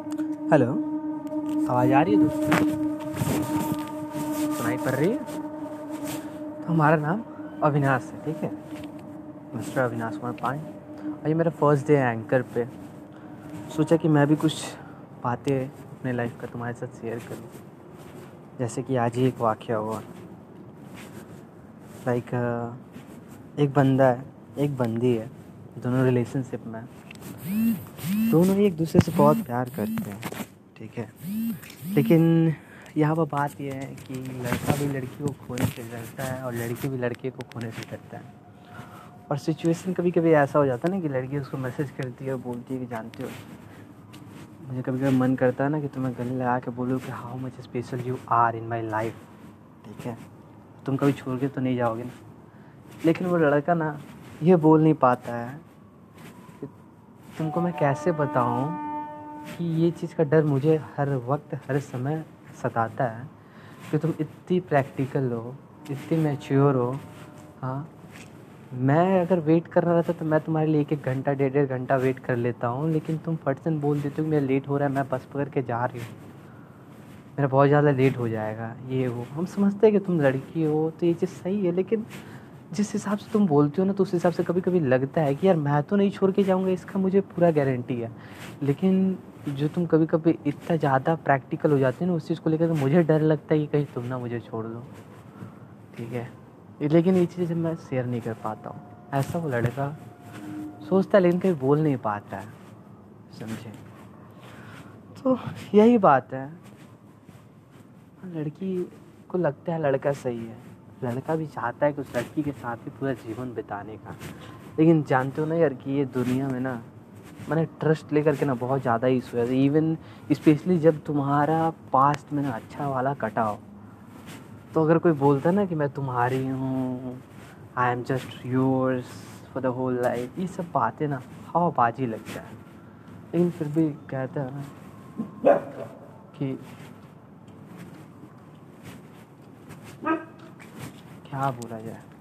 Hello. आवाज़ आ रही है दोस्तों? सुनाई पड़ रही है? तो हमारा नाम अविनाश है, ठीक है? मिस्टर अविनाश कुमार पान और ये मेरा फ़र्स्ट डे है एंकर पे। सोचा कि मैं भी कुछ बातें अपने लाइफ का तुम्हारे साथ शेयर करूँ। जैसे कि आज ही एक वाक़ हुआ। लाइक एक बंदा है, एक बंदी है, दोनों रिलेशनशिप में। दोनों ही एक दूसरे से बहुत प्यार करते हैं, ठीक है? लेकिन यहाँ पर बात यह है कि लड़का भी लड़की को खोने से डरता है और लड़की भी लड़के को खोने से डरता है। और सिचुएशन कभी कभी ऐसा हो जाता है ना कि लड़की उसको मैसेज करती है और बोलती है कि जानते हो, मुझे कभी कभी मन करता है ना कि तुम्हें गले लगा के बोलूँ कि how much special you are in my life ठीक है? तुम कभी छोड़ के तो नहीं जाओगे ना। लेकिन वो लड़का ना ये बोल नहीं पाता है तुमको मैं कैसे बताऊँ कि ये चीज़ का डर मुझे हर वक्त, हर समय सताता है कि तुम इतनी प्रैक्टिकल हो, इतनी मैच्योर हो हाँ। मैं अगर वेट करना रहता तो मैं तुम्हारे लिए एक घंटा डेढ़ डेढ़ घंटा वेट कर लेता हूँ, लेकिन तुम फट से बोल देते हो कि मेरा लेट हो रहा है, मैं बस पकड़ के जा रही हूँ। मेरा बहुत ज़्यादा लेट हो जाएगा, ये, वो। हम समझते हैं कि तुम लड़की हो तो ये चीज़ सही है, लेकिन जिस हिसाब से तुम बोलती हो ना तो उस हिसाब से कभी कभी लगता है कि यार, मैं तो नहीं छोड़ के जाऊँगा, इसका मुझे पूरा गारंटी है। लेकिन जो तुम कभी कभी इतना ज़्यादा प्रैक्टिकल हो जाते है ना, उस चीज़ को लेकर तो मुझे डर लगता है कि कहीं तुम ना मुझे छोड़ दो। ठीक है? लेकिन ये चीज़ें मैं शेयर नहीं कर पाता हूँ। ऐसा वो लड़का सोचता है, लेकिन कहीं बोल नहीं पाता है। समझे? तो यही बात है। लड़की को लगता है लड़का सही है। लड़का भी चाहता है कि उस लड़की के साथ ही पूरा जीवन बिताने का। लेकिन जानते हो ना यार कि ये दुनिया में ना, मैंने ट्रस्ट लेकर के ना बहुत ज़्यादा इशू है। इवन स्पेशली जब तुम्हारा पास्ट में ना अच्छा वाला कटा हो। तो अगर कोई बोलता ना कि मैं तुम्हारी हूँ I am just yours for the whole life ये सब बातें ना हवाबाजी लगता है। लेकिन फिर भी कहता है ना कि क्या बोला जाए